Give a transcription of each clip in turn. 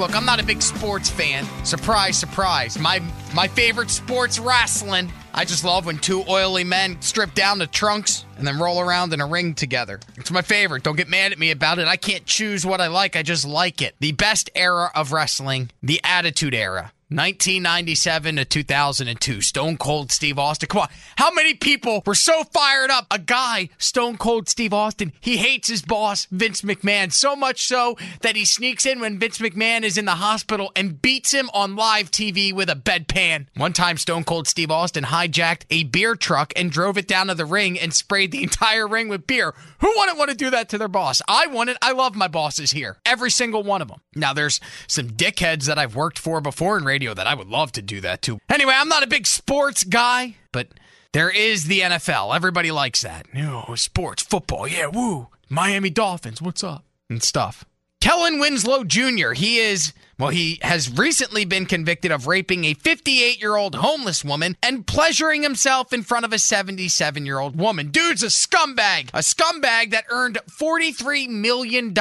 Look, I'm not a big sports fan. Surprise, surprise. My my favorite sports wrestling. I just love when two oily men strip down the trunks and then roll around in a ring together. It's my favorite. Don't get mad at me about it. I can't choose what I like. I just like it. The best era of wrestling, the Attitude Era. 1997 to 2002. Stone Cold Steve Austin. Come on. How many people were so fired up? A guy, Stone Cold Steve Austin, he hates his boss, Vince McMahon, so much so that he sneaks in when Vince McMahon is in the hospital and beats him on live TV with a bedpan. One time, Stone Cold Steve Austin hijacked a beer truck and drove it down to the ring and sprayed the entire ring with beer. Who wouldn't want to do that to their boss? I it. I love my bosses here. Every single one of them. Now, there's some dickheads that I've worked for before in radio that I would love to do that too. Anyway, I'm not a big sports guy, but there is the NFL. Everybody likes that. No, sports, football, yeah, woo. Miami Dolphins, what's up? And stuff. Kellen Winslow Jr., he is, well, he has recently been convicted of raping a 58 year old homeless woman and pleasuring himself in front of a 77 year old woman. Dude's a scumbag, a scumbag that earned $43 million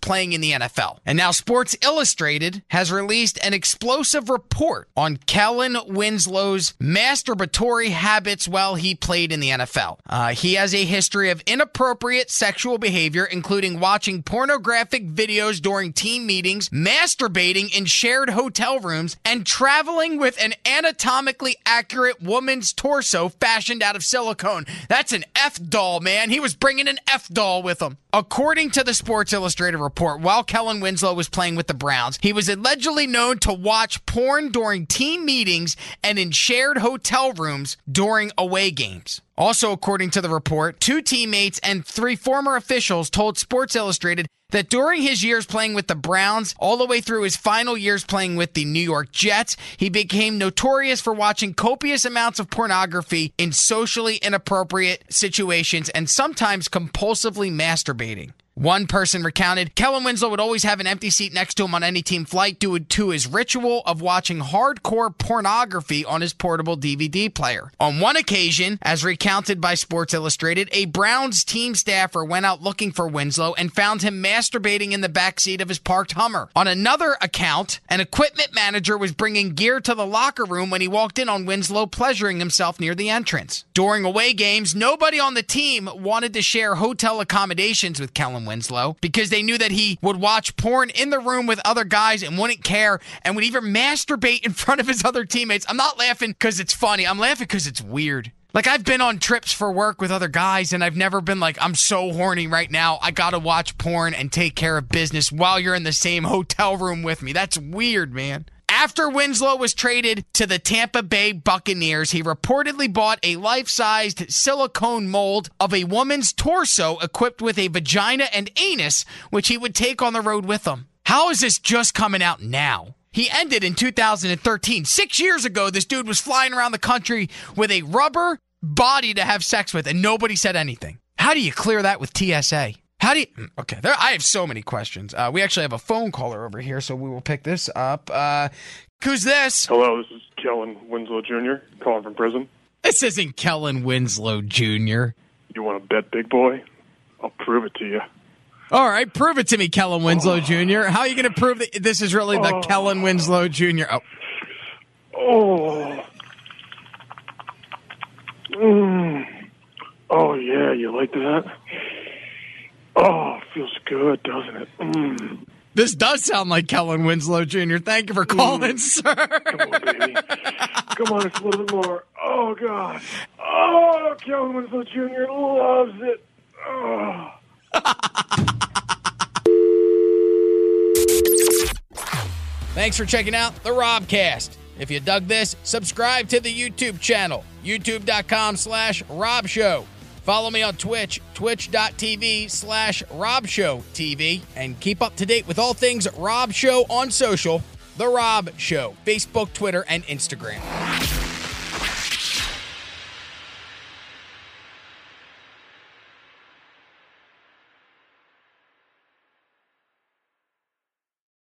playing in the NFL. And now Sports Illustrated has released an explosive report on Kellen Winslow's masturbatory habits while he played in the NFL. Uh, he has a history of inappropriate sexual behavior, including watching pornographic videos during team meetings, masturbating in shared hotel rooms, and traveling with an anatomically accurate woman's torso fashioned out of silicone. That's an F doll, man. He was bringing an F doll with him. According to the Sports Illustrated report, while Kellen Winslow was playing with the Browns, he was allegedly known to watch porn during team meetings and in shared hotel rooms during away games. Also, according to the report, two teammates and three former officials told Sports Illustrated that during his years playing with the Browns, all the way through his final years playing with the New York Jets, he became notorious for watching copious amounts of pornography in socially inappropriate situations and sometimes compulsively masturbating. One person recounted Kellen Winslow would always have an empty seat next to him on any team flight due to his ritual of watching hardcore pornography on his portable DVD player. On one occasion, as recounted by Sports Illustrated, a Browns team staffer went out looking for Winslow and found him masturbating in the backseat of his parked Hummer. On another account, an equipment manager was bringing gear to the locker room when he walked in on Winslow pleasuring himself near the entrance. During away games, nobody on the team wanted to share hotel accommodations with Kellen Winslow because they knew that he would watch porn in the room with other guys and wouldn't care and would even masturbate in front of his other teammates. I'm not laughing because it's funny. I'm laughing because it's weird. Like I've been on trips for work with other guys and I've never been like I'm so horny right now. I got to watch porn and take care of business while you're in the same hotel room with me. That's weird, man. After Winslow was traded to the Tampa Bay Buccaneers, he reportedly bought a life sized silicone mold of a woman's torso equipped with a vagina and anus, which he would take on the road with him. How is this just coming out now? He ended in 2013. Six years ago, this dude was flying around the country with a rubber body to have sex with, and nobody said anything. How do you clear that with TSA? How do you? mm, Okay, there. I have so many questions. Uh, we actually have a phone caller over here, so we will pick this up. Uh, who's this? Hello, this is Kellen Winslow Jr. calling from prison. This isn't Kellen Winslow Jr. You want to bet, big boy? I'll prove it to you. All right, prove it to me, Kellen Winslow Jr. How are you going to prove that this is really the Oh. Kellen Winslow Jr.? Oh, Oh. Mm. Oh yeah, you like that? Oh, feels good, doesn't it? Mm. this does sound like Kellen Winslow Jr. Thank you for calling, sir. Come on, baby. Come on, it's a little bit more. Oh God. Oh, Kellen Winslow Jr. loves it. Oh. Thanks for checking out the Robcast. If you dug this, subscribe to the YouTube channel, youtube.com slash Rob Show. Follow me on Twitch, twitch.tv slash Rob Show TV, and keep up to date with all things Rob Show on social, The Rob Show, Facebook, Twitter, and Instagram.